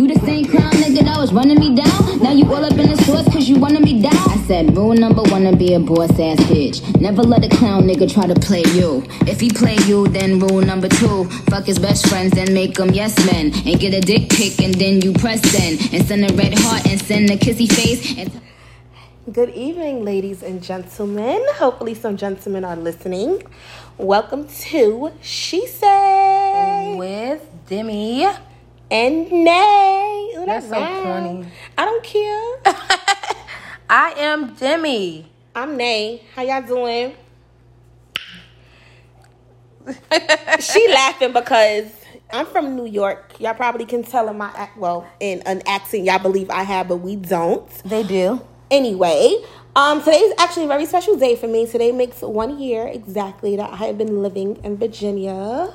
You the same clown nigga that was running me down. Now you all up in the source cause you wanna me down. I said rule number one to be a boss ass bitch. Never let a clown nigga try to play you. If he play you, then rule number two. Fuck his best friends and make them yes men. And get a dick pic and then you press send. And send a red heart and send a kissy face. And Good evening, ladies and gentlemen. Hopefully, some gentlemen are listening. Welcome to She Say with Demi. And Nay. Ooh, That's so corny. I don't care. I am Demi. I'm Nay. How y'all doing? she laughing because I'm from New York. Y'all probably can tell in my well in an accent y'all believe I have, but we don't. They do. Anyway, um, today is actually a very special day for me. Today makes one year exactly that I have been living in Virginia.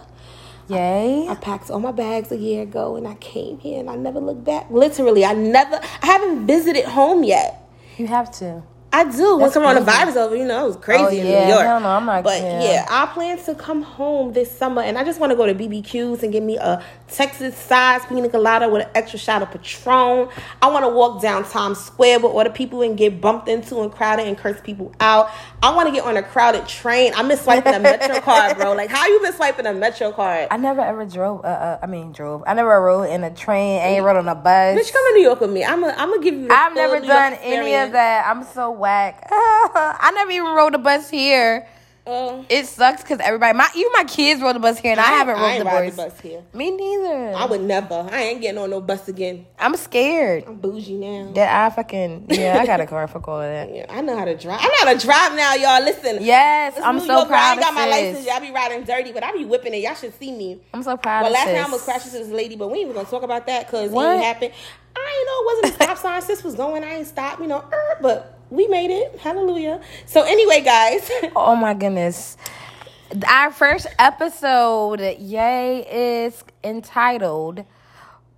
Yay. I packed all my bags a year ago and I came here and I never looked back. Literally, I never, I haven't visited home yet. You have to. I do. When That's coronavirus over, you know, it was oh, crazy Oh, in yeah. New York. Hell no, I'm not- But yeah. yeah. I plan to come home this summer, and I just want to go to BBQs and get me a Texas size pina colada with an extra shot of Patron. I want to walk down Times Square with all the people and get bumped into and crowded and curse people out. I want to get on a crowded train. I miss swiping a Metro card, bro. Like, how you been swiping a Metro card? I never ever drove. Uh, uh, I mean, drove. I never rode in a train. I ain't rode on a bus. Bitch, come to New York with me. I'm gonna I'm give you. The I've never New done any of that. I'm so whack. I never even rode a bus here. Uh, It sucks because everybody, my even my kids rode the bus here, and I, haven't I rode ain't the bus. the bus here. Me neither. I would never. I ain't getting on no bus again. I'm scared. I'm bougie now. That I fucking yeah. I got a car. for all of that. Yeah, I know how to drive. I know how to drive now, y'all. Listen. Yes, I'm New so York, I proud ain't got my license. Y'all be riding dirty, but I be whipping it. Y'all should see me. I'm so proud Well, last time I was crashing to this lady, but we ain't even gonna talk about that because it happened. I ain't know it wasn't a stop sign. Sis was going. I ain't stopped. You know, er, but we made it. Hallelujah. So anyway, guys. Oh my goodness. Our first episode, yay, is entitled.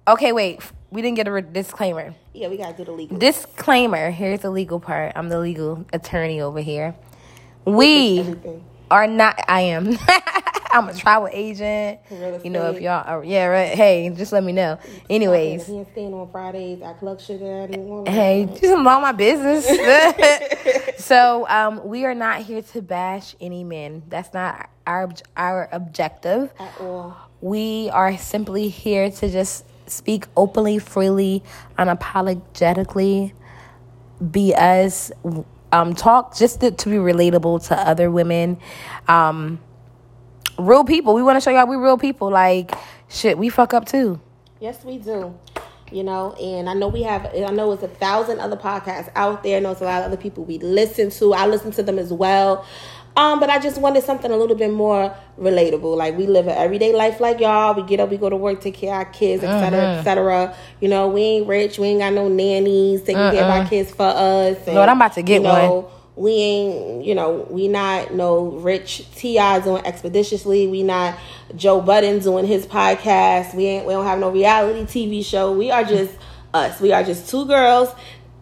Okay, wait. We didn't get a re- disclaimer. yeah, we gotta do the legal. Disclaimer. Here's the legal part. I'm the legal attorney over here. We. Are not. I am. I'm a travel agent. You know, if y'all are, yeah, right. Hey, just let me know. Anyways, He ain't staying on Fridays. I plug sugar. I didn't want Hey, just all my business. so, um, we are not here to bash any men. That's not our our objective. at all. We are simply here to just speak openly, freely, unapologetically, be us. Um, talk just to, to be relatable to other women. Um, real people. We want to show y'all we real people. Like shit, we fuck up too. Yes, we do. You know, and I know we have, I know it's a thousand other podcasts out there. I know it's a lot of other people we listen to. I listen to them as well. Um, but I just wanted something a little bit more relatable. Like we live an everyday life like y'all. We get up, we go to work, take care of our kids, et cetera, et cetera. You know, we ain't rich. We ain't got no nannies taking care of our kids for us. And, Lord, I'm about to get you know, one. we ain't, you know, we not no rich T.I. doing expeditiously. We not Joe Budden doing his podcast. We ain't, we don't have no reality TV show. We are just us. We are just two girls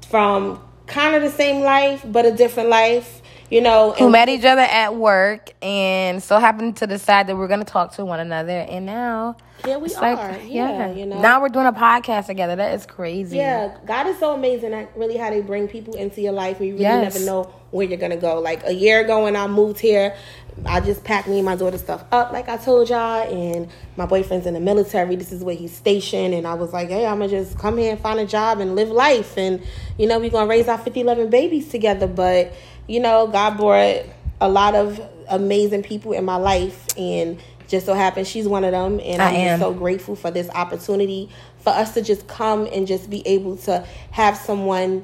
from kind of the same life, but a different life, you know. who met each other at work and so happened to decide that we're going to talk to one another and now Here we are. like yeah, you know. now we're doing a podcast together that is crazy Yeah, God is so amazing at really how they bring people into your life and you really Yes. never know where you're gonna go. Like a year ago when I moved here, I just packed me and my daughter stuff up like I told y'all and my boyfriend's in the military. This is where he's stationed and I was like, Hey, I'm gonna just come here and find a job and live life and you know, we're gonna raise our 50, 11 babies together. But, you know, God brought a lot of amazing people in my life and just so happens she's one of them and I I'm am. so grateful for this opportunity for us to just come and just be able to have someone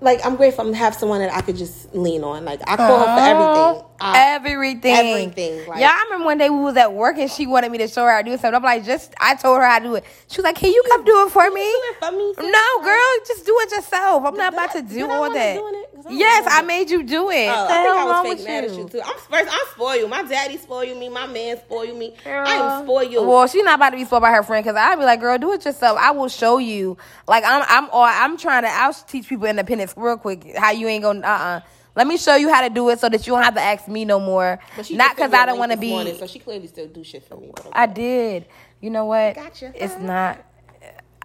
like I'm grateful to have someone that I could just lean on. Like I call her for everything. I, everything. everything, like- yeah, I remember one day we was at work and she wanted me to show her how to do something. I'm like, just I told her how to do it. She was like, "Can you come do it for me?" it for me, sis? No, girl, just do it yourself. I'm not about to do all that. doing it? 'Cause I Yes. I made you do it. Oh, I think I was fake with mad at you? you too. I'm first. I'm spoiled. My daddy spoiled me. My man spoiled me. I Girl. am spoiled. Well, she's not about to be spoiled by her friend because I'd be like, girl, do it yourself. I will show you. Like I'm, I'm, or I'm trying to. I'll teach people independence real quick. How you ain't gonna. Uh, uh Let me show you how to do it so that you don't have to ask me no more. But she Not because I don't want to this be. morning, so she clearly still do shit for me. Okay. I did. You know what? Gotcha. It's not.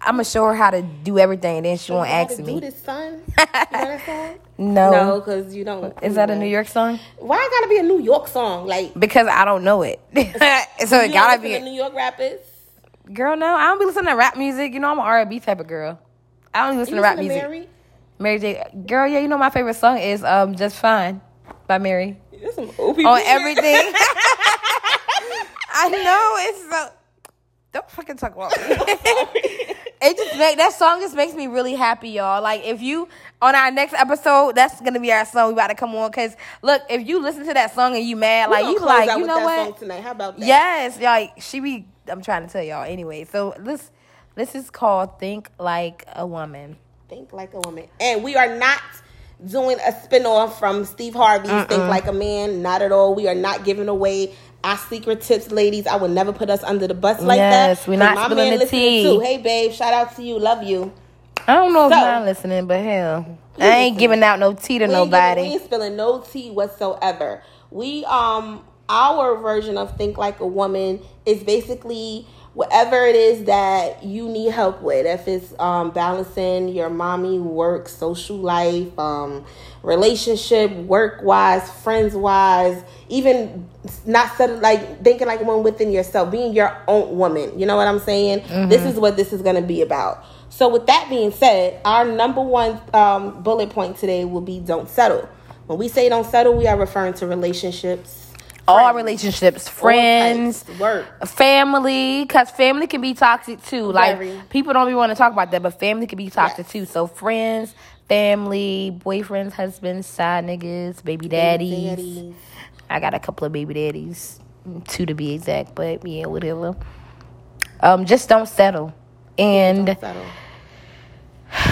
I'm gonna show her how to do everything. And then she won't How to ask do me. this, son. You know that song? No. No, because you don't. Is that a New York song? Why it gotta be a New York song? Like, Because I don't know it. so you it gotta be. A New York rappers. Girl, no, I don't be listening to rap music. You know, I'm an R&B type of girl. I don't even listen You to rap to music. Mary? Mary J. Girl, yeah, you know my favorite song is um Just Fine by Mary. That's some On everything. I know it's so. Don't fucking talk about me. it just make that song just makes me really happy, y'all. Like if you on our next episode, that's gonna be our song. We about to come on because look, if you listen to that song and you mad, like you like you know that what? Song tonight. How about that? Yes, like she be. I'm trying to tell y'all anyway. So this this is called "Think Like a Woman." Think like a woman. And we are not doing a spin-off from Steve Harvey's Think Like a Man. Not at all. We are not giving away our secret tips, ladies. I would never put us under the bus like that. Yes, that. we're not my spilling man the tea. Too. Hey, babe. Shout out to you. Love you. I don't know if I'm listening, but hell, I ain't giving out no tea to We ain't, giving- nobody. we ain't spilling no tea whatsoever. We um our version of think like a woman is basically whatever it is that you need help with. If it's um balancing your mommy work, social life, um relationship, work wise, friends wise, even not set like thinking like one within yourself, being your own woman. You know what I'm saying? This is what this is gonna be about. So with that being said, our number one um, bullet point today will be don't settle. When we say don't settle, we are referring to relationships, All relationships, friends, work. family, because family can be toxic too. Like Very. people don't even want to talk about that, but family can be toxic Yes. too. So friends, family, boyfriends, husbands, side niggas, baby daddies. daddies. I got a couple of baby daddies, two to be exact, but yeah, whatever. Um, just don't settle. And Don't settle.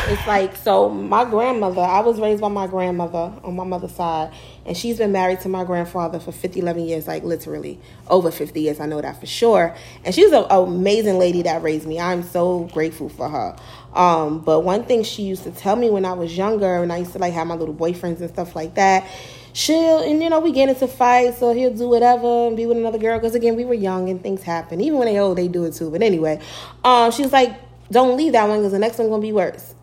It's like so. My grandmother. I was raised by my grandmother on my mother's side, and she's been married to my grandfather for 50, 11 years, like literally over fifty years. I know that for sure. And she's an amazing lady that raised me. I'm so grateful for her. Um, but one thing she used to tell me when I was younger, and I used to like have my little boyfriends and stuff like that. She'll and you know we get into fights, so he'll do whatever and be with another girl. Because again, we were young and things happen. Even when they old, they do it too. But anyway, um, she was like, "Don't leave that one because the next one's gonna be worse."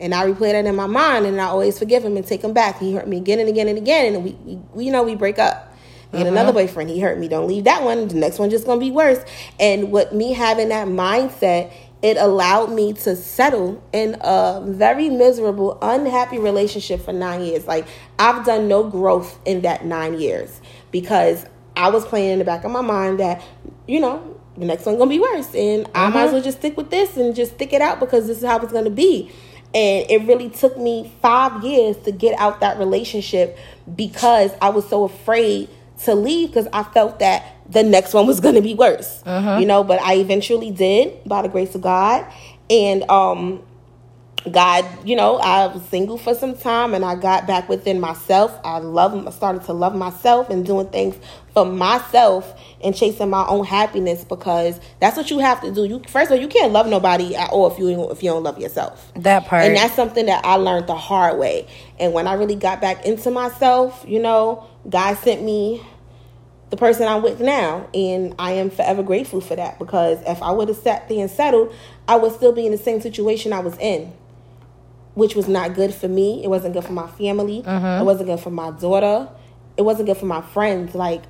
And I replay that in my mind, and I always forgive him and take him back. He hurt me again and again and again, and we, we, you know, we break up. Get another uh-huh. boyfriend. He hurt me. Don't leave that one. The next one just gonna be worse. And with me having that mindset, it allowed me to settle in a very miserable, unhappy relationship for nine years. Like I've done no growth in that nine years because I was playing in the back of my mind that, you know, the next one gonna be worse, and I might as uh-huh. well just stick with this and just stick it out because this is how it's gonna be. And it really took me five years to get out that relationship because I was so afraid to leave because I felt that the next one was going to be worse. You know, but I eventually did by the grace of God. And um God, you know, I was single for some time and I got back within myself. I love I started to love myself and doing things for myself and chasing my own happiness because that's what you have to do. You first of all, you can't love nobody at all if you if you don't love yourself. that part. And that's something that I learned the hard way. And when I really got back into myself, you know, God sent me the person I'm with now. And I am forever grateful for that because if I would have sat there and settled, I would still be in the same situation I was in, which was not good for me. It wasn't good for my family. Mm-hmm. It wasn't good for my daughter. It wasn't good for my friends. Like,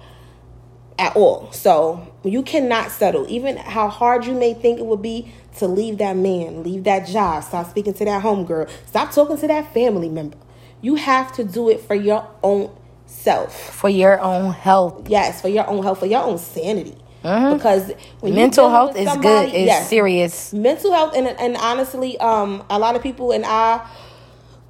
at all. So you cannot settle. Even how hard you may think it would be to leave that man, leave that job, stop speaking to that homegirl, stop talking to that family member. You have to do it for your own self. for your own health. Yes, for your own health, for your own sanity. Uh-huh. Because when you're Mental health is somebody- good. It's yes, serious. mental health and and honestly um a lot of people in our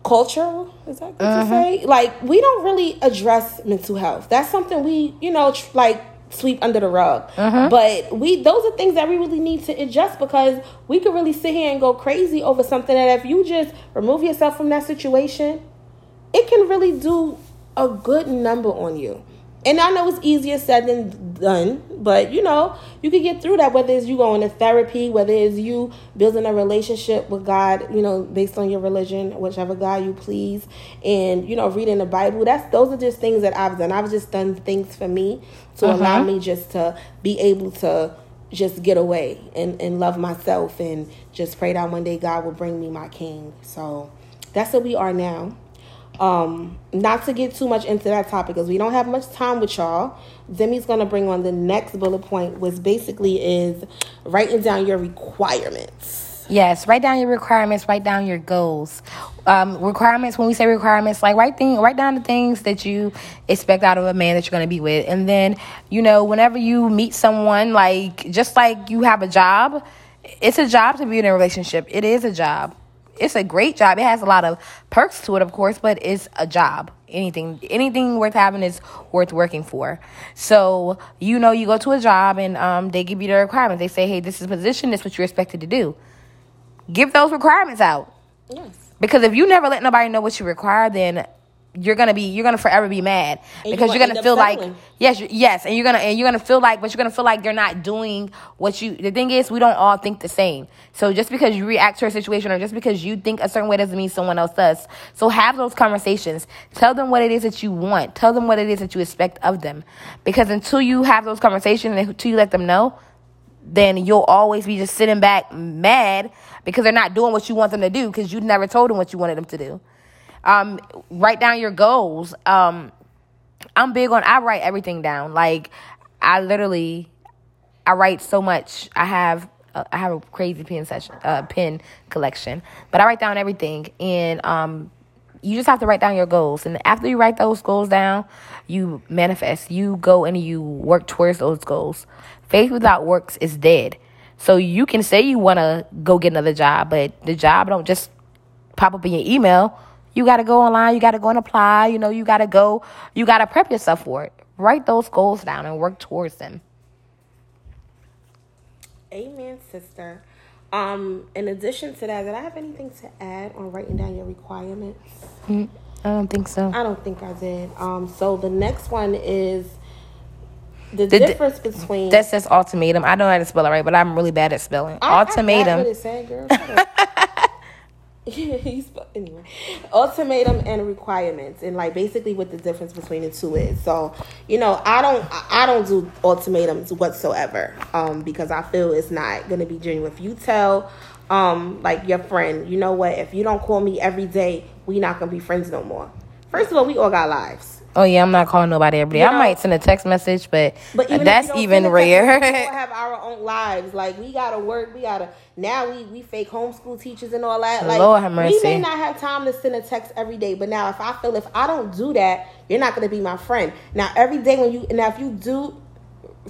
culture is that good to uh-huh. say like we don't really address mental health that's something we you know tr- like sweep under the rug uh-huh. but we those are things that we really need to adjust because we could really sit here and go crazy over something that if you just remove yourself from that situation it can really do a good number on you. And I know it's easier said than done, but you know, you can get through that whether it's you going to therapy, whether it's you building a relationship with God, you know, based on your religion, whichever God you please, and you know, reading the Bible. That's those are just things that I've done. I've just done things for me to uh-huh. allow me just to be able to just get away and, and love myself and just pray that one day God will bring me my king. So that's what we are now. Um, not to get too much into that topic because we don't have much time with y'all. Demi's gonna bring on the next bullet point, which basically is writing down your requirements. Yes, write down your requirements, write down your goals. Um, requirements, when we say requirements, like write thing, write down the things that you expect out of a man that you're gonna be with. And then, you know, whenever you meet someone, like just like you have a job, it's a job to be in a relationship. It is a job. It's a great job. It has a lot of perks to it, of course, but it's a job. Anything anything worth having is worth working for. So, you know, you go to a job and um, they give you the requirements. They say, hey, this is a position, this is what you're expected to do give those requirements out. Yes. Because if you never let nobody know what you require, then you're gonna be you're gonna forever be mad. And because you you're gonna feel like settling. yes yes and you're gonna and you're gonna feel like but you're gonna feel like you're not doing what you the thing is we don't all think the same. So just because you react to a situation or just because you think a certain way doesn't mean someone else does. So have those conversations. Tell them what it is that you want. Tell them what it is that you expect of them. Because until you have those conversations and until you let them know then you'll always be just sitting back mad because they're not doing what you want them to do because you never told them what you wanted them to do. Um, write down your goals. Um, I'm big on I write everything down. Like I literally, I write so much. I have uh, I have a crazy pen session, uh, pen collection, but I write down everything and um. You just have to write down your goals, and after you write those goals down, you manifest. You go and you work towards those goals. Faith without works is dead. So you can say you want to go get another job, but the job don't just pop up in your email. You got to go online. You got to go and apply. You know, you got to go. You got to prep yourself for it. Write those goals down and work towards them. Amen, sister. Um, in addition to that, did I have anything to add on writing down your requirements? I don't think so. I don't think I did. Um, so the next one is the, The di- difference between That says ultimatum. I don't know how to spell it right, but I'm really bad at spelling. I- I ultimatum. what it said, girl. Shut up. Yeah, he's anyway. Ultimatum and requirements, and like basically what the difference between the two is. So, you know, I don't, I don't do ultimatums whatsoever, um, because I feel it's not gonna be genuine. If you tell, um, like your friend, you know what, if you don't call me every day, we not gonna be friends no more. First of all, we all got lives. Oh yeah, I'm not calling nobody every day. You I know- might send a text message, but, But even that's even rare. a We have our own lives. Like we gotta work. We gotta now. We we fake homeschool teachers and all that. Like Lord have mercy. we may not have time to send a text every day. But now, if I feel if I don't do that, you're not gonna be my friend. Now, every day when you now if you do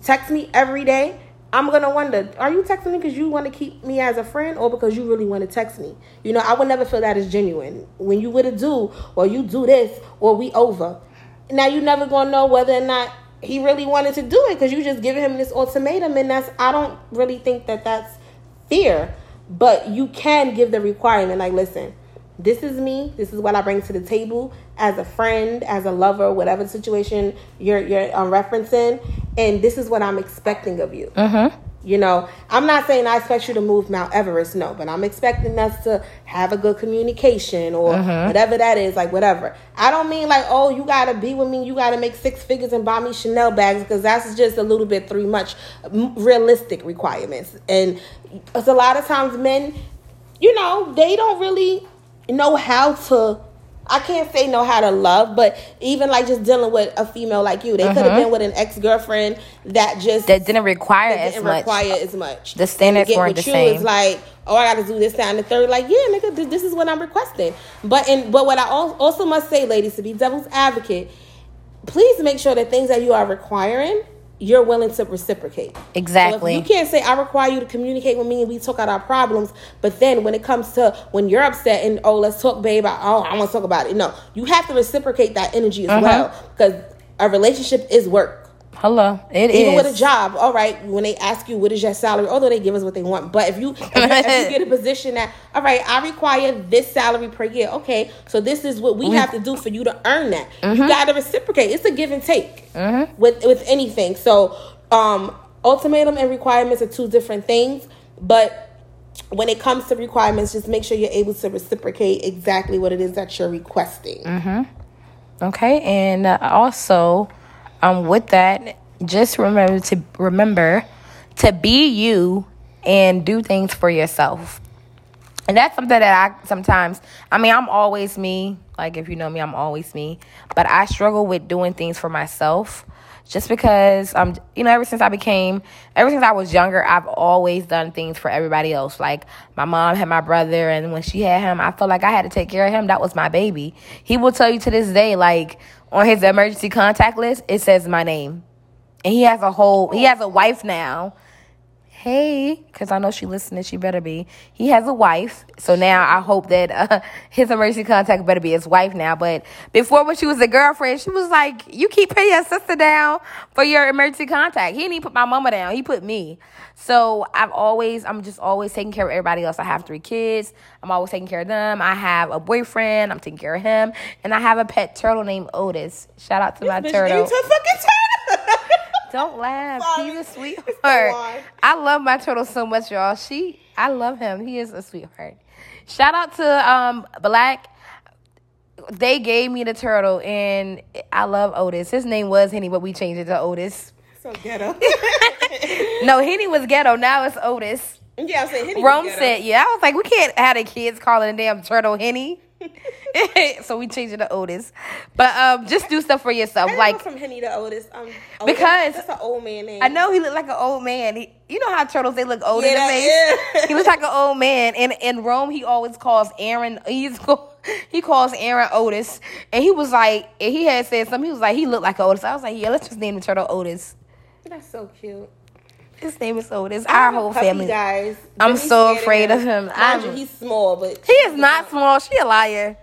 text me every day. I'm gonna wonder: Are you texting me because you want to keep me as a friend, or because you really want to text me? You know, I would never feel that as genuine. When you would have do, or you do this, or we over. Now you never gonna know whether or not he really wanted to do it because you just giving him this ultimatum, and that's I don't really think that that's fear, but you can give the requirement like, listen, this is me. This is what I bring to the table as a friend, as a lover, whatever situation you're you're um, referencing, and this is what I'm expecting of you. You know, I'm not saying I expect you to move Mount Everest, no, but I'm expecting us to have a good communication or uh-huh. whatever that is, like whatever. I don't mean like, oh, you gotta be with me, you gotta make six figures and buy me Chanel bags because that's just a little bit too much realistic requirements. And it's a lot of times men, you know, they don't really know how to. I can't say know how to love, but even like just dealing with a female like you, they could have mm-hmm. been with an ex girlfriend that just that didn't require that as didn't much. require as much. The standards get weren't with the you same. Is like, oh, I got to do this, that, and the third. Like, yeah, nigga, this is what I'm requesting. But in but what I also must say, ladies, to be devil's advocate, please make sure that things that you are requiring, you're willing to reciprocate. Exactly. So you can't say I require you to communicate with me and we talk out our problems, but then when it comes to when you're upset and oh let's talk, babe, I, oh I want to talk about it. No, you have to reciprocate that energy as Uh-huh. well because a relationship is work. Hello, it Even is. with a job, all right, when they ask you what is your salary, although they give us what they want, but if you if, you- if you get a position that, all right, I require this salary per year, okay, so this is what we have to do for you to earn that. Mm-hmm. You got to reciprocate. It's a give and take with with anything. So, um, ultimatum and requirements are two different things, but when it comes to requirements, just make sure you're able to reciprocate exactly what it is that you're requesting. Okay, and uh, also, um, with that, just remember to remember to be you and do things for yourself. And that's something that I sometimes, I mean, I'm always me. Like, if you know me, I'm always me. But I struggle with doing things for myself just because um you know ever since I became ever since I was younger I've always done things for everybody else like my mom had my brother and when she had him I felt like I had to take care of him that was my baby he will tell you to this day like on his emergency contact list it says my name. And he has a whole he has a wife now hey, because I know she listening, she better be. He has a wife, so now I hope that uh, his emergency contact better be his wife now. But before, when she was a girlfriend, she was like, "You keep putting your sister down for your emergency contact." He didn't even put my mama down; he put me. So I've always, I'm just always taking care of everybody else. I have three kids. I'm always taking care of them. I have a boyfriend. I'm taking care of him, and I have a pet turtle named Otis. Shout out to my turtle. Don't laugh. Sorry. He's a sweetheart. I love my turtle so much, y'all. She, I love him. He is a sweetheart. Shout out to um Black. They gave me the turtle, and I love Otis. His name was Henny, but we changed it to Otis. So ghetto. no, Henny was ghetto. Now it's Otis. Yeah, I'm saying Henny. Rome said, "Yeah." I was like, we can't have the kids calling the damn turtle Henny. so we changed it to Otis. But um, just do stuff for yourself. like from Henny to Otis. Um, Otis, because that's an old man name. I know he looked like an old man. He, you know how turtles they look older yeah, than me. Yeah. he looks like an old man. And in Rome, he always calls Aaron. He's he calls Aaron Otis, and he was like, he had said something. He was like, he looked like Otis. I was like, yeah, let's just name the turtle Otis. That's so cute. His name is Otis. Our whole family. Guys, I'm so afraid of him. I'm, he's small, but he is not small. She a liar.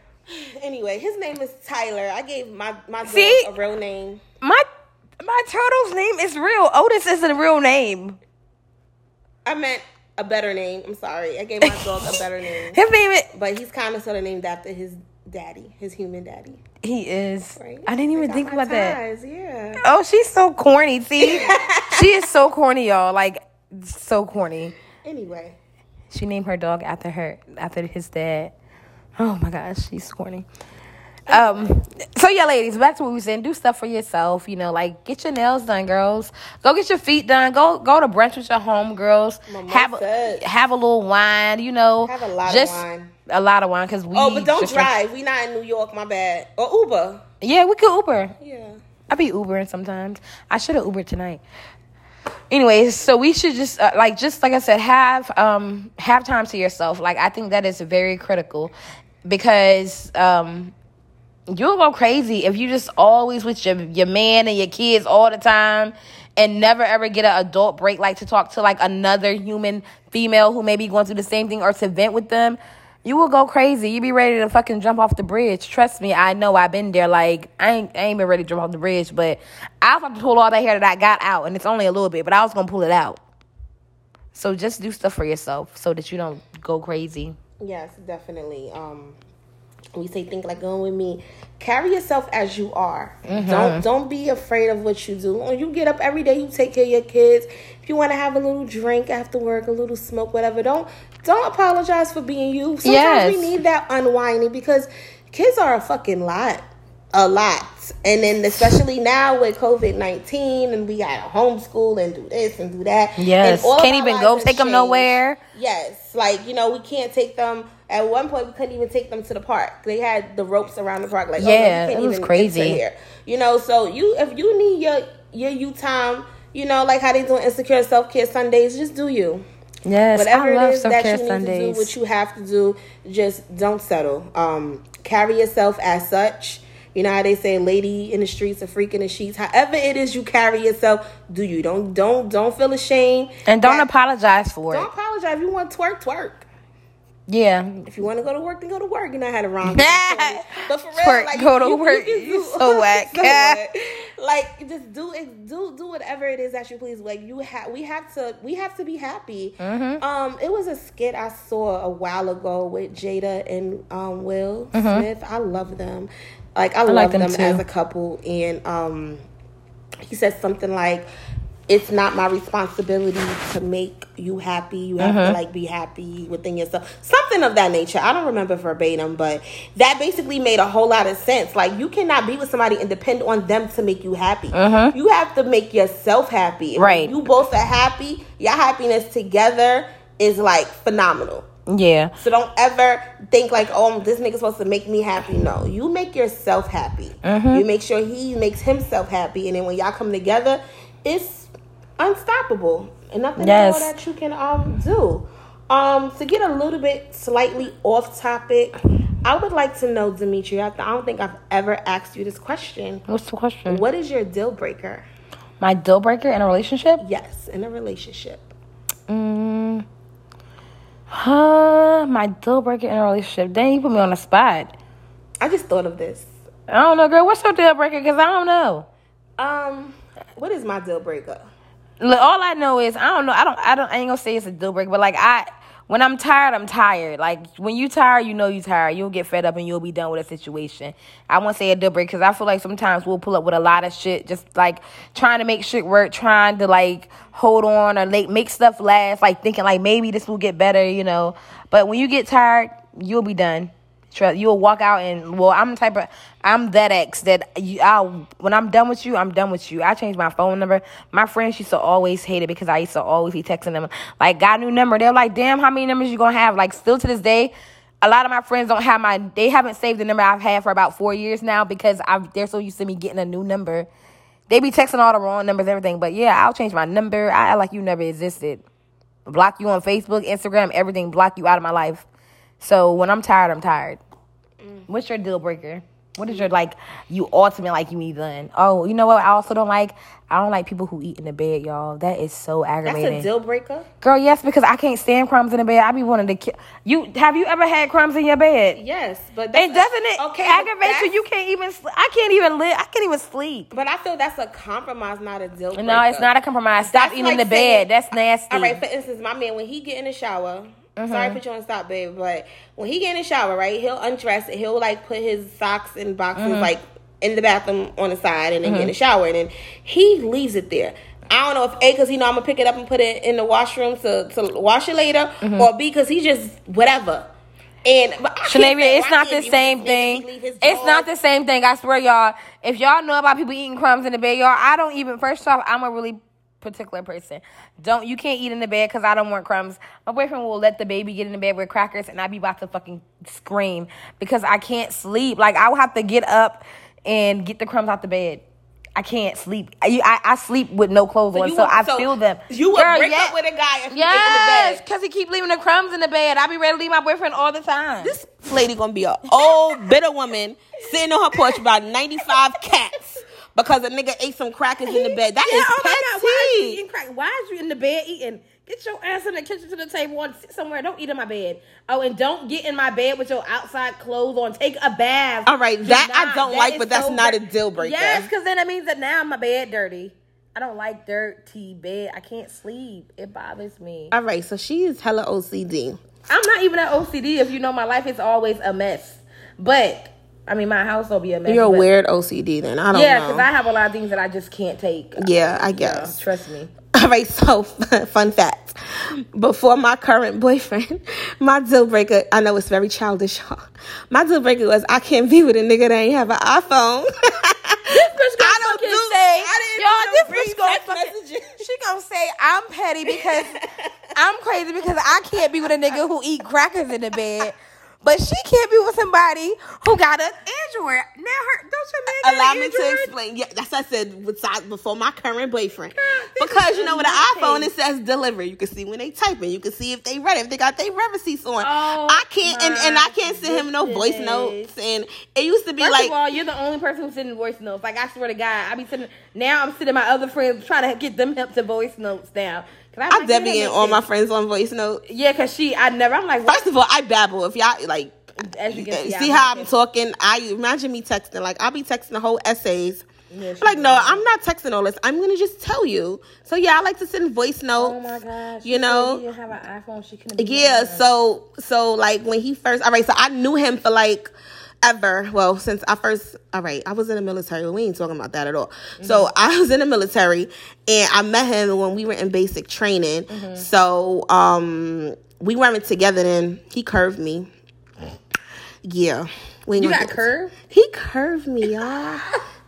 Anyway, his name is Tyler. I gave my my dog See, a real name. My my turtle's name is real. Otis is a real name. I meant a better name. I'm sorry. I gave my dog a better name. His name is, but he's kind of sort of named after his daddy, his human daddy. He is. Right? I didn't even think about ties, that. Yeah. Oh, she's so corny. See, she is so corny, y'all. Like so corny. Anyway, she named her dog after her after his dad. Oh my gosh, she's corny. Um, so yeah, ladies, back to what we were saying. Do stuff for yourself. You know, like get your nails done, girls. Go get your feet done. Go go to brunch with your home girls. have a, have a little wine. You know, have a lot just of wine. A lot of wine because we. Oh, but don't drive. We not in New York. My bad. Or Uber. Yeah, we could Uber. Yeah. I be Ubering sometimes. I should have Ubered tonight. Anyways, so we should just uh, like just like I said, have um have time to yourself. Like I think that is very critical because um, you'll go crazy if you just always with your your man and your kids all the time and never ever get an adult break like to talk to like another human female who may be going through the same thing or to vent with them you will go crazy. You be ready to fucking jump off the bridge. Trust me i know i've been there. Like i ain't, I ain't been ready to jump off the bridge but i was have to pull all that hair that i got out and it's only a little bit but i was gonna pull it out. So just do stuff for yourself so that you don't go crazy. Yes, definitely. Um, we say think like going with me. Carry yourself as you are. Mm-hmm. Don't don't be afraid of what you do. When you get up every day, you take care of your kids. If you want to have a little drink after work, a little smoke, whatever, don't don't apologize for being you. Sometimes yes. we need that unwinding because kids are a fucking lot a lot. And then especially now with COVID nineteen and we got to homeschool and do this and do that. Yes. Can't even go take changed. them nowhere. Yes. Like, you know, we can't take them at one point we couldn't even take them to the park. They had the ropes around the park like Yeah, oh, no, it was crazy. Here. You know, so you if you need your your you time, you know, like how they doing insecure self care Sundays, just do you. Yes, whatever it is that you need Sundays. to do, what you have to do, just don't settle. Um, carry yourself as such you know how they say lady in the streets, a freak in the sheets. However it is you carry yourself, do you. Don't don't don't feel ashamed. And don't that, apologize for don't it. Don't apologize. If you want twerk, twerk. Yeah. If you want to go to work, then go to work. You know how to rhyme. but for real, twerk, like go to you, work. You, you so whack. so like just do it. Do do whatever it is that you please. Like you have, we have to, we have to be happy. Mm-hmm. Um, it was a skit I saw a while ago with Jada and um Will mm-hmm. Smith. I love them. Like I, I love like them, them as a couple, and um, he said something like, it's not my responsibility to make you happy. You have Mm-hmm. to like be happy within yourself. Something of that nature. I don't remember verbatim, but that basically made a whole lot of sense. Like you cannot be with somebody and depend on them to make you happy. You have to make yourself happy. Mm-hmm. Right. You both are happy. Your happiness together is like phenomenal. Yeah. So don't ever think like, oh, this nigga's supposed to make me happy. No, you make yourself happy. Mm-hmm. You make sure he makes himself happy, and then when y'all come together, it's unstoppable and nothing Yes. more that you can um do. Um, to get a little bit slightly off topic, I would like to know, Dimitri. I don't think I've ever asked you this question. What's the question? What is your deal breaker? My deal breaker in a relationship? Yes, in a relationship. Mm, huh, my deal breaker in a relationship. Dang, you put me on the spot. I just thought of this. I don't know, girl. What's your deal breaker? Because I don't know. Um, what is my deal breaker? Look, all I know is I don't know. I don't. I don't. I ain't gonna say it's a deal breaker, but like I, when I'm tired, I'm tired. Like when you tired, you know you tired. You'll get fed up and you'll be done with a situation. I won't say a deal breaker because I feel like sometimes we'll pull up with a lot of shit, just like trying to make shit work, trying to like hold on or like make stuff last, like thinking like maybe this will get better, you know. But when you get tired, you'll be done. Trust you'll walk out and well, I'm the type of I'm that ex that I'll when I'm done with you, I'm done with you. I changed my phone number. My friends used to always hate it because I used to always be texting them like got a new number. They're like, damn, how many numbers you gonna have? Like still to this day, a lot of my friends don't have my they haven't saved the number I've had for about four years now because I've they're so used to me getting a new number. They be texting all the wrong numbers, everything. But yeah, I'll change my number. I like you never existed. Block you on Facebook, Instagram, everything. Block you out of my life. So when I'm tired, I'm tired. What's your deal breaker? What is your like you ultimate like you need done? Oh, you know what? I also don't like I don't like people who eat in the bed, y'all. That is so aggravating. That's a deal breaker. Girl, yes, because I can't stand crumbs in the bed. I be wanting to kill you. Have you ever had crumbs in your bed? Yes, but And doesn't it okay? aggravate you? You can't even. I can't even live. I can't even sleep. But I feel that's a compromise, not a deal breaker. No, it's not a compromise. Stop That's eating in the saying- bed. That's nasty. All right, for instance, my man when he get in the shower. Mm-hmm. Sorry, to put you on stop, babe. But when he get in the shower, right, he'll undress it. He'll like put his socks and boxes Mm-hmm. like in the bathroom on the side, and then get in the shower, and then he leaves it there. I don't know if A because he know I'm gonna pick it up and put it in the washroom to to wash it later, Mm-hmm. or B because he just whatever. And but I can't say, Shanavia, it's not the same thing. He leave his It's not the same thing. I swear, y'all. If y'all know about people eating crumbs in the bed, y'all, I don't even. First off, I'm a really particular person. Don't you can't eat in the bed because I don't want crumbs. My boyfriend will let the baby get in the bed with crackers, and I be about to fucking scream because I can't sleep. Like I will have to get up and get the crumbs out the bed. I can't sleep. I, I, I sleep with no clothes on, you so would- I so feel them. You would Girl, break yeah- up with a guy if he Yes, ate in the bed. because he keep leaving the crumbs in the bed. I be ready to leave my boyfriend all the time. This lady gonna be a old bitter woman sitting on her porch about ninety five cats because a nigga ate some crackers in the bed. That is yeah, oh my God, why is you eating crack? Why is you in the bed eating? Get your ass in the kitchen to the table and sit somewhere. Don't eat in my bed. Oh, and don't get in my bed with your outside clothes on. Take a bath. All right, Do that I don't That like, but that's so not a deal breaker. Yes, because then it means that now my bed dirty. I don't like dirty bed. I can't sleep. It bothers me. All right, so she is hella OCD. I'm not even at OCD. If you know my life, it's always a mess. But I mean, my house will be a mess. You're a weird OCD then. I don't know. Yeah, because I have a lot of things that I just can't take. yeah, I guess. trust me. All right, so fun fact. Before my current boyfriend, my deal breaker, I know it's very childish, y'all. My deal breaker was I can't be with a nigga that ain't have an iPhone. I don't fucking do say, I didn't y'all, this bitch gonna fucking, she gonna say I'm petty because I'm crazy because I can't be with a nigga who eat crackers in the bed. But she can't be with somebody who got an Android. Now her don't your man Allow me to explain. Yeah, that's what I said before my current boyfriend. this Because you know with an iPhone it says delivery. You can see when they type typing. You can see if they read it, if they got their receipts on. Oh, I can't and, and I can't send him no voice notes. And it used to be First like of all, you're the only person who's sending voice notes. Like I swear to God, I be sending. Now I'm sending my other friends trying to get them help to voice notes now. I'm I like, Debbie yeah, all my friends on voice notes. sense. Yeah, cause she, I never. I'm like, First of all, I babble. If y'all like As you can see, see I how I'm talking, I imagine me texting. Like I'll be texting the whole essays. Yeah, like, no. I'm not texting all this. I'm gonna just tell you. So yeah, I like to send voice oh notes. oh my gosh, You know? have an iPhone. She couldn't. Yeah, so so like when he first all right, so I knew him for like ever. Well, since I first, all right, I was in the military. We ain't talking about that at all. So mm-hmm. I was in the military, and I met him when we were in basic training. Mm-hmm. So um, we weren't together then. He curved me. Mm. Yeah, we You got curved? He curved me, y'all.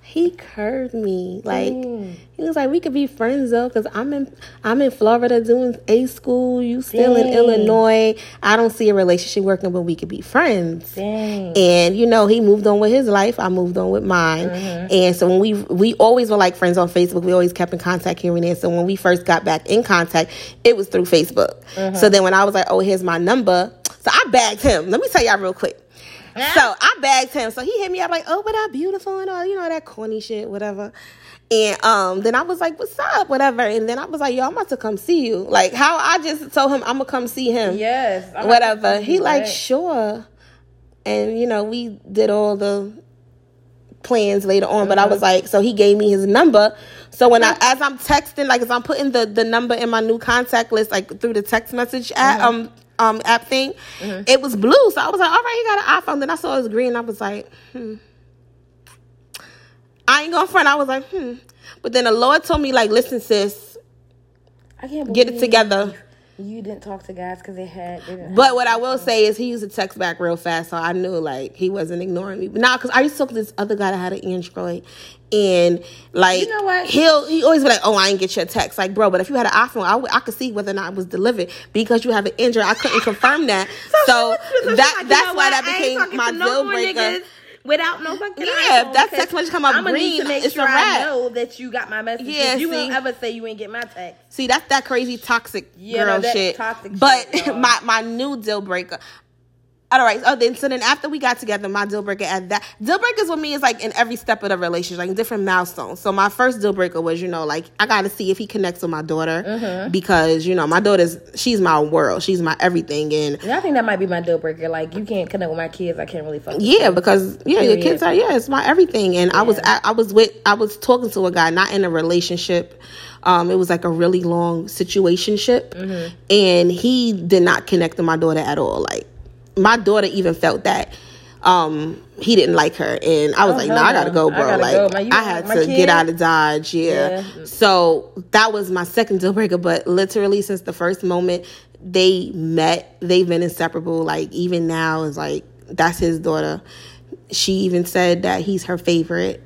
He curved me. Like mm. he was like, we could be friends though, cause I'm in I'm in Florida doing A school. You still in Illinois. I don't see a relationship working, but we could be friends. Dang. And you know, he moved on with his life. I moved on with mine. Mm-hmm. And so when we we always were like friends on Facebook. We always kept in contact here and there. So when we first got back in contact, it was through Facebook. Mm-hmm. So then when I was like, oh, here's my number. So I bagged him. Let me tell y'all real quick. So I bagged him. So he hit me up like, oh, what up, beautiful and all, you know, that corny shit, whatever. And um, then I was like, what's up, whatever. And then I was like, yo, I'm about to come see you. Like how I just told him I'm gonna come see him Yes. I'm whatever. He like, that. sure. And you know, we did all the plans later on, but I was like, so he gave me his number. So when I as I'm texting, like as I'm putting the the number in my new contact list, like through the text message app, um um app thing, it was blue. So I was like, all right, he got an iPhone. Then I saw it was green. I was like, hmm. I ain't gonna front. I was like, hmm. But then the Lord told me, like, listen, sis, I can't get it together. You didn't talk to guys because they had. They didn't But what I will say is he used to text back real fast, so I knew like he wasn't ignoring me. But nah, because I used to talk to this other guy that had an Android, and like You know what? he'll he always be like, "Oh, I ain't get your text." Like, bro, but if you had an iPhone, I, could see whether or not it was delivered because you have an Android. I couldn't confirm that, so, So that she's like, you that's know why what? that became my to no deal breaker. niggas Without no fucking Yeah, iPhone, that text message come up I'ma need to make it's a sure I know that you got my message. Yeah, you see? won't ever say you ain't get my text. See, that's that crazy toxic Yeah, girl no, shit. toxic but shit, my my new deal breaker. All right. Oh, then so then after we got together, my deal breaker at that deal breakers with me is like in every step of the relationship, like different milestones. So my first deal breaker was, you know, like I got to see if he connects with my daughter Mm-hmm. because you know my daughter's she's my world, she's my everything, and And I think that might be my deal breaker. Like you can't connect with my kids. I can't really fuck. yeah, because yeah, your kids are yeah, it's my everything. And I was I, I was with I was talking to a guy, not in a relationship. Um, it was like a really long situationship, Mm-hmm. and he did not connect to my daughter at all. Like my daughter even felt that um he didn't like her and i was Oh, like no nah i gotta go I bro gotta like go. My- i had to kid? get out of dodge yeah. Yeah. so that was my second deal breaker but literally since the first moment they met they've been inseparable like even now is like that's his daughter she even said that he's her favorite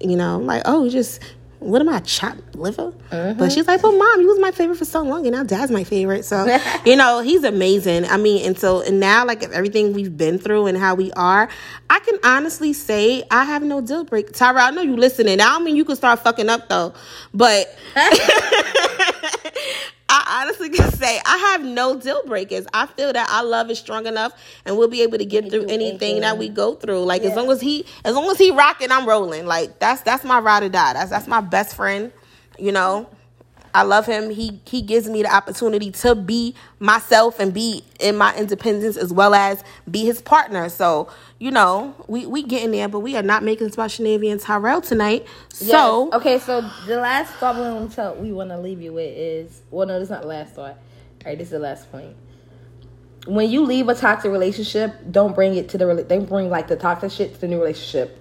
you know like oh just what am I chopped liver? But mm-hmm. she's like, well, mom, you was my favorite for so long, and now dad's my favorite. So, you know, he's amazing. I mean, and so and now, like everything we've been through and how we are, I can honestly say I have no deal break. Tyra, I know you listening. I don't mean you can start fucking up though, but I honestly can say I have no deal breakers. I feel that our love is strong enough, and we'll be able to get through anything that we go through. Like as long as he, as long as he rocking, I'm rolling. Like that's that's my ride or die. That's that's my best friend. You know, I love him. He he gives me the opportunity to be myself and be in my independence as well as be his partner. So you know, we we getting there, but we are not making Shenavy and Tyrell tonight. So okay, so the last thought we want to we want to leave you with is well, no, this is not the last thought. All right, this is the last point. When you leave a toxic relationship, don't bring it to the don't bring like the toxic shit to the new relationship.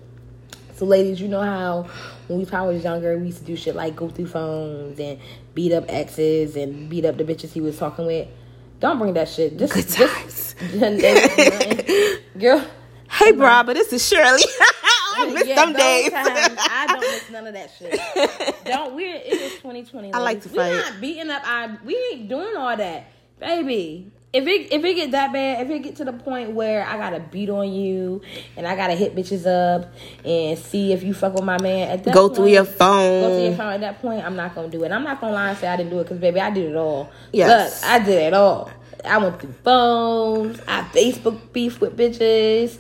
So, ladies, you know how when we probably was younger, we used to do shit like go through phones and beat up exes and beat up the bitches he was talking with. Don't bring that shit. Just, Good just girl. hey, bro, but this is Shirley. I miss Yeah, those days. times, I don't miss none of that shit. Don't we're it is 2020. I like to ladies. We're not beating up our we ain't doing all that. Baby. If it if it get that bad, if it get to the point where I gotta beat on you and I gotta hit bitches up and see if you fuck with my man at that Go point, through your phone. Go through your phone at that point, I'm not gonna do it. I'm not gonna lie and say I didn't do it because baby, I did it all. Yes. Look, I did it all. I went through phones, I Facebook beef with bitches.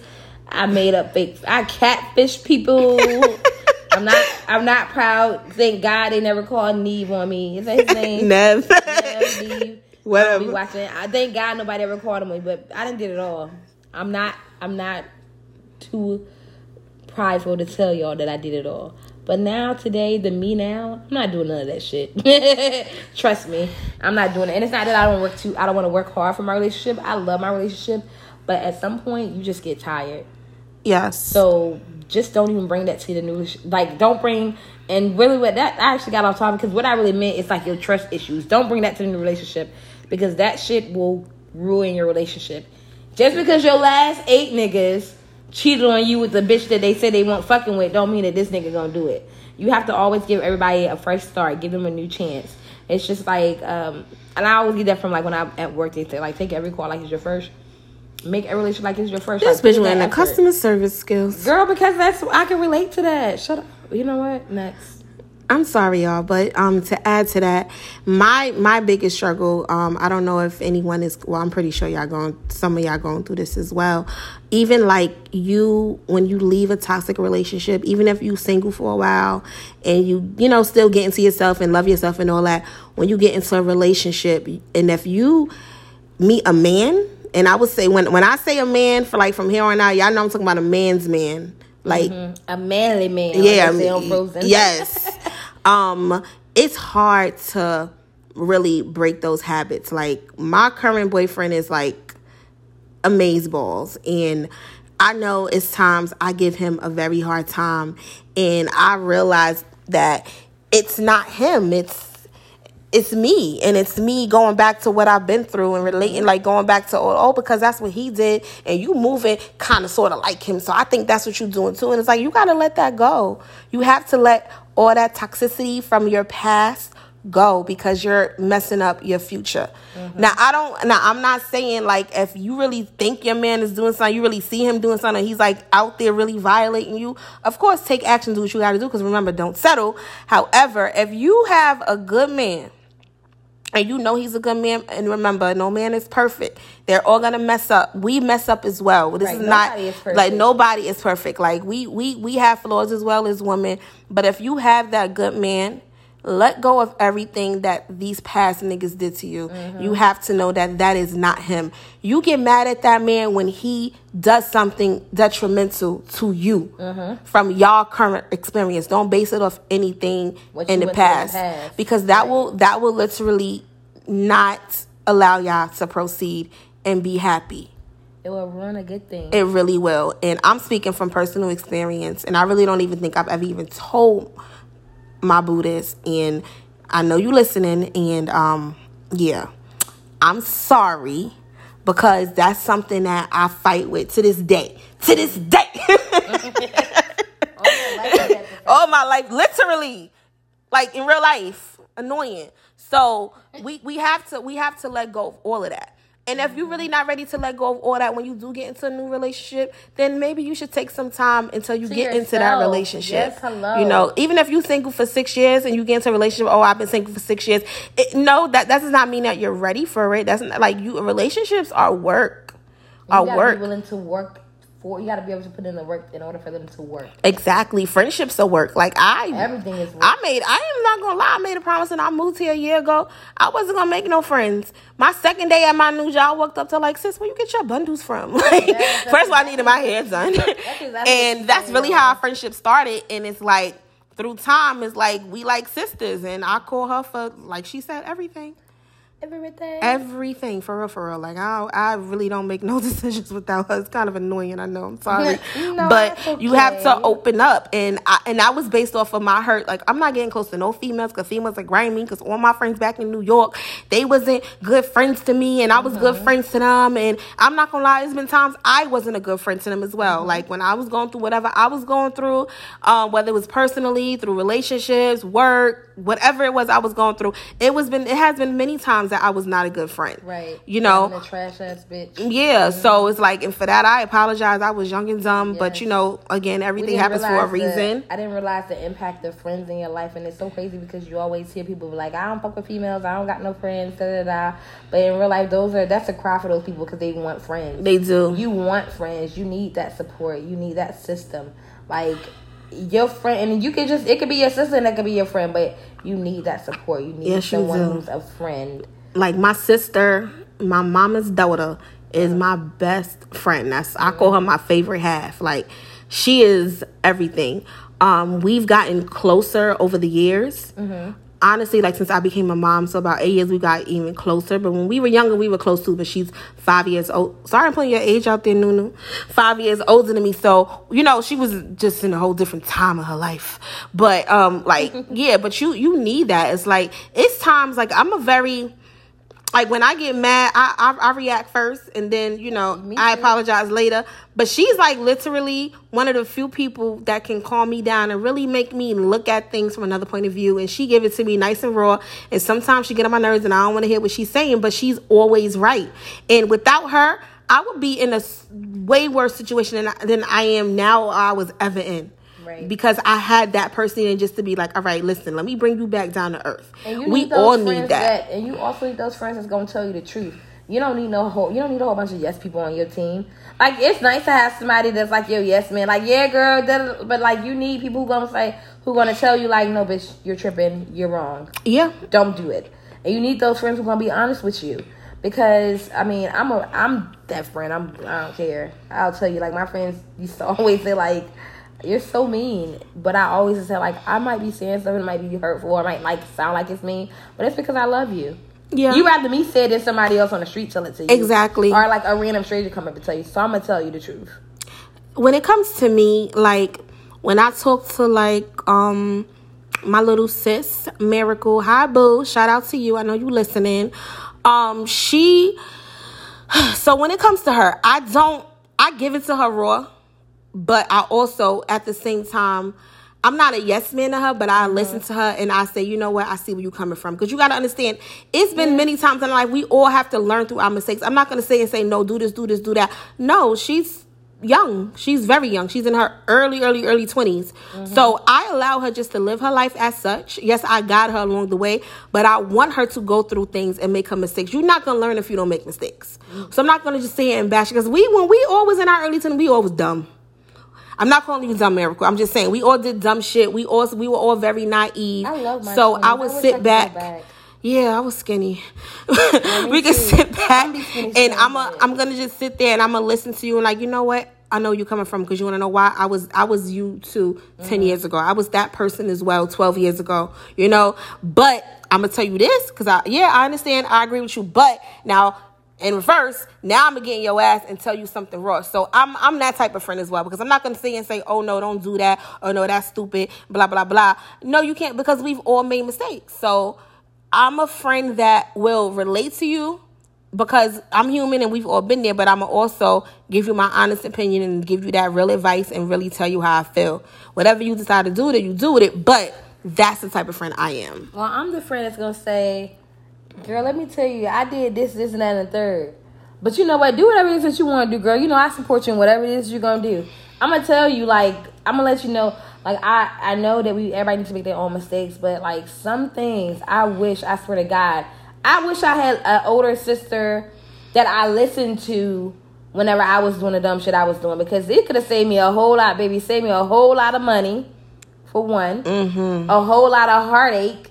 I made up fake. I catfish people. I'm not. I'm not proud. Thank God they never called Neve on me. Is that his name? Nev. Neve. Whatever. Watching. I thank God nobody ever called on me, but I didn't did it all. I'm not. I'm not too prideful to tell y'all that I did it all. But now, today, the me now, I'm not doing none of that shit. Trust me, I'm not doing it. And it's not that I don't work too. I don't want to work hard for my relationship. I love my relationship, but at some point, you just get tired. Yes. So just don't even bring that to the new like don't bring and really what that I actually got off topic because what I really meant is like your trust issues. Don't bring that to the new relationship because that shit will ruin your relationship. Just because your last eight niggas cheated on you with the bitch that they said they weren't fucking with, don't mean that this nigga gonna do it. You have to always give everybody a fresh start, give them a new chance. It's just like, um, and I always get that from like when I'm at work. They say like take every call like it's your first. Make every relationship like it's your first. this like, bitch wearing the customer service skills. Girl, because that's I can relate to that. Shut up. You know what? Next. I'm sorry, y'all, but um, to add to that, my my biggest struggle, um, I don't know if anyone is. Well, I'm pretty sure y'all going. Some of y'all going through this as well. Even like you, when you leave a toxic relationship, even if you single for a while and you, you know, still get into yourself and love yourself and all that. When you get into a relationship, and if you meet a man, and I would say when when I say a man for like from here on out, y'all know I'm talking about a man's man, like A manly man. yeah, they say on Frozen. yes. um, it's hard to really break those habits. Like my current boyfriend is like amaze balls, and I know it's times I give him a very hard time, and I realize that it's not him. It's it's me and it's me going back to what I've been through and relating like going back to oh, oh because that's what he did and you moving kind of sort of like him so I think that's what you're doing too and it's like you got to let that go you have to let all that toxicity from your past go because you're messing up your future. Mm-hmm. Now I don't now I'm not saying like if you really think your man is doing something you really see him doing something he's like out there really violating you of course take action do what you got to do because remember don't settle. However if you have a good man and you know he's a good man and remember no man is perfect. They're all gonna mess up. We mess up as well. This Right, is not is like nobody is perfect. Like we we we have flaws as well as women but if you have that good man let go of everything that these past niggas did to you Mm-hmm. you have to know that that is not him you get mad at that man when he does something detrimental to you Mm-hmm. from y'all current experience don't base it off anything in the went in the past past. because that will that will literally not allow y'all to proceed and be happy. It will ruin a good thing. It really will. And I'm speaking from personal experience and I really don't even think I've ever even told my boo this and I know you listening and um yeah. I'm sorry because that's something that I fight with to this day. To this day. all my life, literally, like in real life, annoying. So we we have to we have to let go of all of that. And if you're really not ready to let go of all that when you do get into a new relationship, then maybe you should take some time until you To get into that relationship. Yes, hello. You know, even if you're single for six years and you get into a relationship, oh, I've been single for six years. It, no, that that does not mean that you're ready for it. That's not, like you. Relationships are work. Are work. willing to work for. You gotta be able to put in the work in order for them to work. Exactly. Friendships are work. Like I Everything is work. I made I am not gonna lie, I made a promise and I moved here a year ago. I wasn't gonna make no friends. My second day at my new job I walked up to like, sis, where you get your bundles from? Like that's first of all I needed my hair done. exactly and that's really how our friendship started. And it's like through time it's like we like sisters and I call her for like she said everything. Everything. Everything for real, for real. Like I, I really don't make no decisions without her. It's kind of annoying. I know. I'm sorry, No, but that's you have to open up, and I, and that was based off of my hurt. Like I'm not getting close to no females because females are grimy. Because all my friends back in New York, they wasn't good friends to me, and I was good friends to them. And I'm not gonna lie, there's been times I wasn't a good friend to them as well. Like when I was going through whatever I was going through, um, whether it was personally through relationships, work, whatever it was I was going through, it was been it has been many times that I was not a good friend. right. You know. Having a trash ass bitch. Yeah, mm-hmm. so it's like, and for that, I apologize. I was young and dumb, but you know, again, everything happens for a realize the- reason. I didn't realize the impact of friends in your life, and it's so crazy because you always hear people be like, "I don't fuck with females. I don't got no friends." Da da da. But in real life, those are that's a cry for those people because they want friends. They do. You want friends. You need that support. You need that system. Like your friend, and you can just it could be your sister and it could be your friend, but you need that support. You need Yes, someone do. who's a friend. Like my sister, my mama's daughter, is my best friend. That's I call her my favorite half. Like she is everything. Um, we've gotten closer over the years. honestly, like since I became a mom, so about eight years, we got even closer. But when we were younger, we were close too. But she's five years old. Sorry, I'm putting your age out there, Nunu. Five years older than me, so you know she was just in a whole different time of her life. But um, like yeah, but you you need that. It's like it's times like I'm a very like when I get mad, I, I, I react first, and then you know I apologize later. But she's like literally one of the few people that can calm me down and really make me look at things from another point of view. And she give it to me nice and raw. And sometimes she get on my nerves, and I don't want to hear what she's saying, but she's always right. And without her, I would be in a way worse situation than than I am now. Or I was ever in. Right. Because I had that person and just to be like, all right, listen, let me bring you back down to earth. And you we all need that. And you also need those friends that's gonna tell you the truth. You don't need no whole. You don't need a whole bunch of yes people on your team. Like it's nice to have somebody that's like yo yes man. Like yeah girl, but like you need people who gonna say who gonna tell you like no bitch you're tripping you're wrong. Yeah. Don't do it. And you need those friends who gonna be honest with you. Because I mean I'm a I'm that friend. I'm I don't care. I'll tell you like my friends used to always say like you're so mean. But I always say like I might be saying something that might be hurtful or might like sound like it's mean, but it's because I love you. Yeah. You rather me say it than somebody else on the street tell it to you. Exactly. Or like a random stranger come up and tell you. So I'm gonna tell you the truth. when it comes to me, like when I talk to like um my little sis, Miracle, hi boo, shout out to you. I know you listening. Um, she so when it comes to her, I don't I give it to her raw, but I also at the same time I'm not a yes man to her, but I mm-hmm. listen to her and I say, you know what, I see where you're coming from. Because you gotta understand, it's been many times in life we all have to learn through our mistakes. I'm not gonna say and say, no, do this, do this, do that. No, she's young. She's very young. She's in her early, early, early 20s. Mm-hmm. So I allow her just to live her life as such. Yes, I guide her along the way, but I want her to go through things and make her mistakes. You're not gonna learn if you don't make mistakes. Mm-hmm. So I'm not gonna just sit here and bash because we when we always in our early 20s, we always dumb. I'm not calling you dumb, Miracle. I'm just saying we all did dumb shit. We all we were all very naive. I love my so twins. I would I wish I sit back. back. Yeah, I was skinny. we can too. sit back I'm and I'm a. I'm gonna just sit there and I'm gonna listen to you and like you know what I know you coming from because you want to know why I was I was you too 10 Mm-hmm. years ago I was that person as well twelve years ago you know but I'm gonna tell you this because I yeah I understand I agree with you but now in reverse now I'm gonna get in your ass and tell you something raw so I'm I'm that type of friend as well because I'm not gonna sit and say oh no don't do that oh no that's stupid blah blah blah no you can't because we've all made mistakes so I'm a friend that will relate to you because I'm human and we've all been there, but I'm to also give you my honest opinion and give you that real advice and really tell you how I feel. Whatever you decide to do with it, you do with it, but that's the type of friend I am. Well, I'm the friend that's gonna say, "Girl, let me tell you, I did this, this, and that, and the third. But you know what? Do whatever it is that you want to do, girl. You know I support you in whatever it is you're gonna do. I'm gonna tell you, like, I'm gonna let you know, like, I I know that we everybody needs to make their own mistakes, but like some things, I wish, I swear to God, I wish I had an older sister that I listened to whenever I was doing the dumb shit I was doing because it could have saved me a whole lot, baby. Saved me a whole lot of money, for one, Mm-hmm. a whole lot of heartache,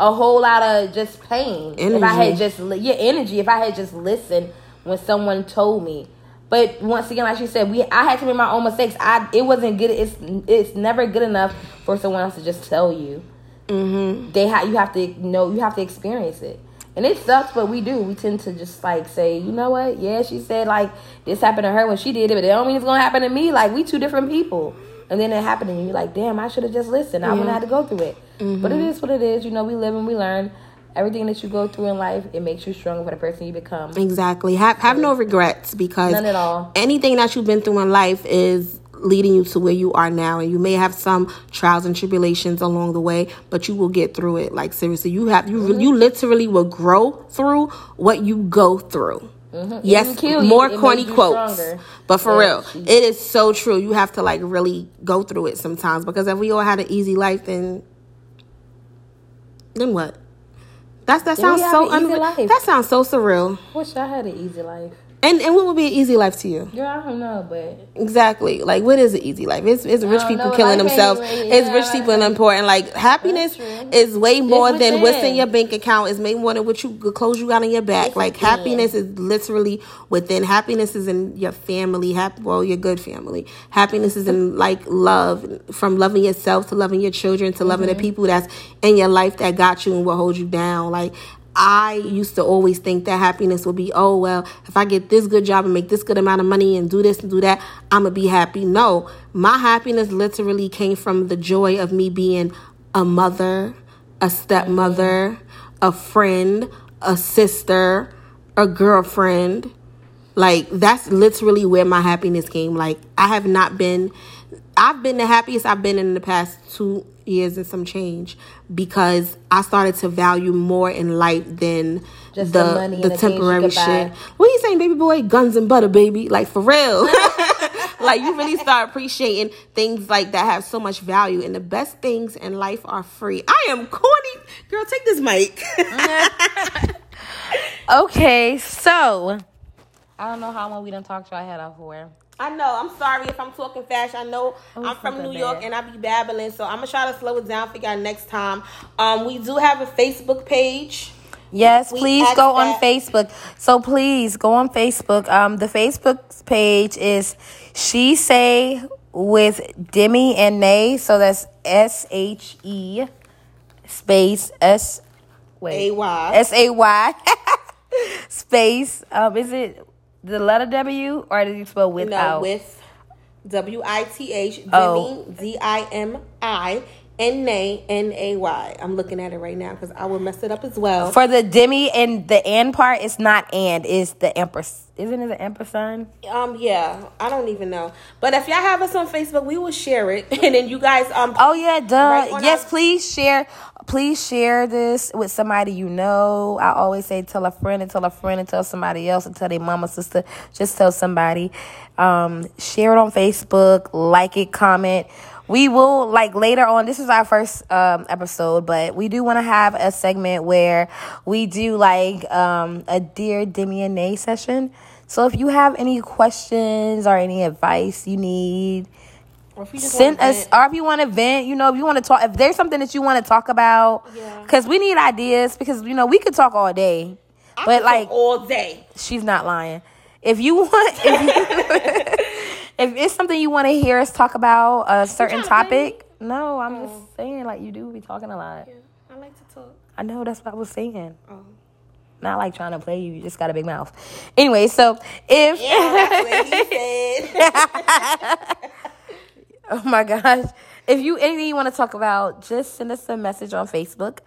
a whole lot of just pain. If I had Energy. just li- yeah energy, if I had just listened when someone told me. But once again, like she said, we I had to make my own mistakes. I it wasn't good. It's it's never good enough for someone else to just tell you. Mm-hmm. They have you have to know you have to experience it. And it sucks, but we do. We tend to just like say, you know what? Yeah, she said like this happened to her when she did it, but it don't mean it's gonna happen to me. Like we two different people. And then it happened, and you're like, damn, I should have just listened. I wouldn't have to go through it. But it is what it is. You know, we live and we learn. Everything that you go through in life, it makes you stronger for the person you become. Exactly. Have have no regrets because None at all. anything that you've been through in life is leading you to where you are now and you may have some trials and tribulations along the way but you will get through it like seriously you have you Mm-hmm. you literally will grow through what you go through yes Mm-hmm. you, more corny quotes stronger. but for Yeah, real it is so true you have to like really go through it sometimes because if we all had an easy life then then what that's that sounds so an easy unre- life. that sounds so surreal Wish I had an easy life. And and what would be an easy life to you? Girl, I don't know, but Exactly. Like, what is an easy life? It's, it's rich people know. killing themselves. even- it's rich people and important. Like, happiness is way more than what's in your bank account. It's way more than what you the clothes you got on your back. It's like, within. happiness is literally within. Happiness is in your family. Hap- well, your good family. Happiness is in like love, from loving yourself to loving your children to loving Mm-hmm. the people that's in your life that got you and will hold you down. Like. I used to always think that happiness would be, oh, well, if I get this good job and make this good amount of money and do this and do that, I'm going to be happy. No, my happiness literally came from the joy of me being a mother, a stepmother, a friend, a sister, a girlfriend. Like, that's literally where my happiness came. Like, I have not been, I've been the happiest I've been in the past two years and some change because I started to value more in life than Just the the money the temporary shit. What are you saying, baby boy? Guns and butter, baby. Like for real. like you really start appreciating things like that have so much value. And the best things in life are free. I am corny. Girl, take this mic. Okay, so I don't know how long we done talked your head off for. I know. I'm sorry if I'm talking fast. I know I'm from New that York and I be babbling, so I'm gonna try to slow it down for y'all next time. Um, we do have a Facebook page. Yes, We please go on Facebook. So please go on Facebook. Um, the Facebook page is She Say with Demi and Nay. So that's S H E space S wait AY. S A Y space. Um, is it the letter W or did you spell No, without? with W I T H Oh. D I M I N A N A Y. I'm looking at it right now because I will mess it up as well. For the Demi and the and part, it's not and, it's the empress. Isn't it the ampersand? Um, yeah, I don't even know. But if y'all have us on Facebook, we will share it, and then you guys um. Oh yeah, duh. Right yes, our- please share. Please share this with somebody you know. I always say tell a friend and tell a friend and tell somebody else and tell their mama, sister. Just tell somebody. Um, share it on Facebook. Like it. Comment. We will like later on. This is our first um, episode, but we do want to have a segment where we do like um, a dear Demi and Nay session. So if you have any questions or any advice you need, or if you just send us or if you want to vent you know if you want to talk if there's something that you want to talk about Yeah. because we need ideas because you know we could talk all day I but like all day. she's not lying if you want if, you, if it's something you want to hear us talk about a certain topic no i'm just oh. saying like you do be talking a lot I like to talk. i know that's what i was saying Oh. not like trying to play you you just got a big mouth anyway so if Yeah, that's what he said. Oh my gosh. If you anything you want to talk about, just send us a message on Facebook.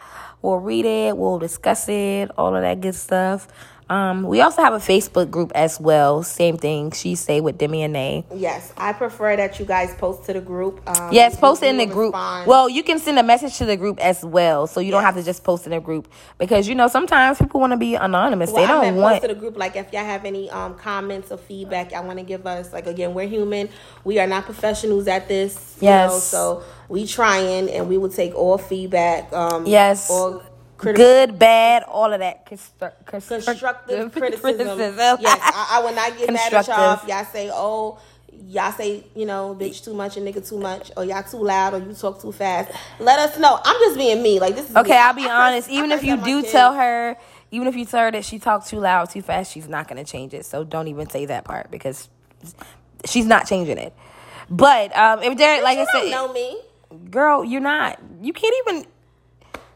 We'll read it, we'll discuss it, all of that good stuff. Um, we also have a Facebook group as well. Same thing. She say with Demi and Nay. yes, I prefer that you guys post to the group. Um, Yes, post in the group. respond. Well, you can send a message to the group as well, so you don't have to just post in the group because you know sometimes people want to be anonymous. Well, they don't meant want. post to the group. Like, if y'all have any um comments or feedback, y'all want to give us. Like, again, we're human. We are not professionals at this. Yes. Know, so we trying, and we will take all feedback. Um. Yes. All criticism. Good, bad, all of that. Constru- constructive constructive criticism. yes, I, I will not get mad at y'all if y'all say, "Oh, y'all say you know, bitch too much and nigga too much, or y'all too loud, or you talk too fast." Let us know. I'm just being me. Like this is Okay, me. I'll be I honest. Even if you do kids. tell her, even if you tell her that she talks too loud, too fast, she's not gonna change it. So don't even say that part because she's not changing it. But um, if there, like I said, know me. girl, you're not. You can't even.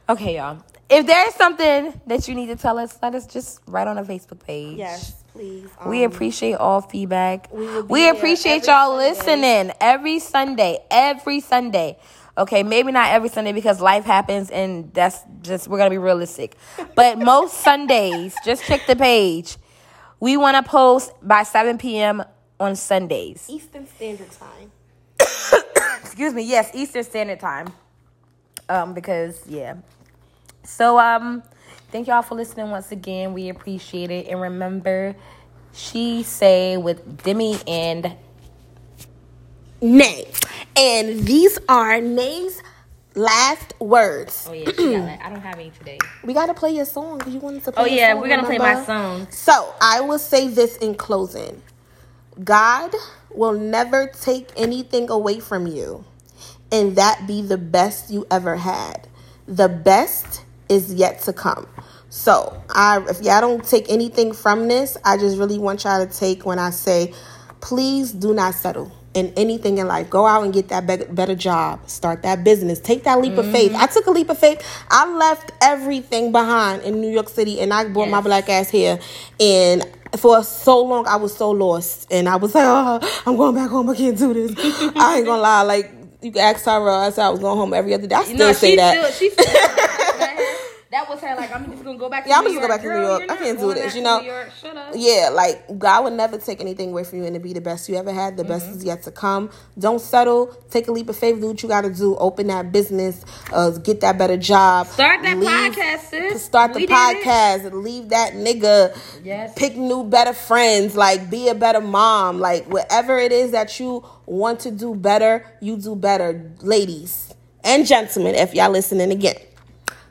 Okay, y'all. If there's something that you need to tell us, let us just write on a Facebook page. Yes, please. We Um, appreciate all feedback. we We appreciate y'all Sunday. listening every Sunday. Every Sunday. Okay, maybe not every Sunday because life happens and that's just we're gonna be realistic. But most Sundays, just check the page. We wanna post by 7 p.m. on Sundays. Eastern Standard Time. Excuse me, yes, Eastern Standard Time. Um, because yeah. So um thank y'all for listening once again. We appreciate it. And remember, she say with Demi and Nay, and these are Nay's last words. Oh yeah, she got like I don't have any today. We gotta play your song. You wanted to play. A song? Oh yeah, song, we're gonna play my song. So I will say this in closing God will never take anything away from you, and that be the best you ever had. The best is yet to come. So I if y'all don't take anything from this, I just really want y'all to take when I say, please do not settle. In anything in life, go out and get that be- better job, start that business, take that leap of faith. Mm-hmm. I took a leap of faith. I left everything behind in New York City, and I brought my black ass here. And for so long, I was so lost, and I was like, oh, I'm going back home. I can't do this. I ain't gonna lie. Like you can ask Tara, I said I was going home every other day. I still No, say she that. still she still was her like I'm just gonna go back to Yeah, I'm New just gonna go back to New York. I can't do this, you know? New York. Shut up. Yeah, like God would never take anything away from you and to be the best you ever had. The best is yet to come. Don't settle. Take a leap of faith. Do what you got to do. Open that business. Uh, get that better job. Start that Leave- podcast, sis. Start the We podcast. Leave that nigga. Yes. Pick new, better friends. Like be a better mom. Like whatever it is that you want to do better, you do better, ladies and gentlemen. If y'all listening again,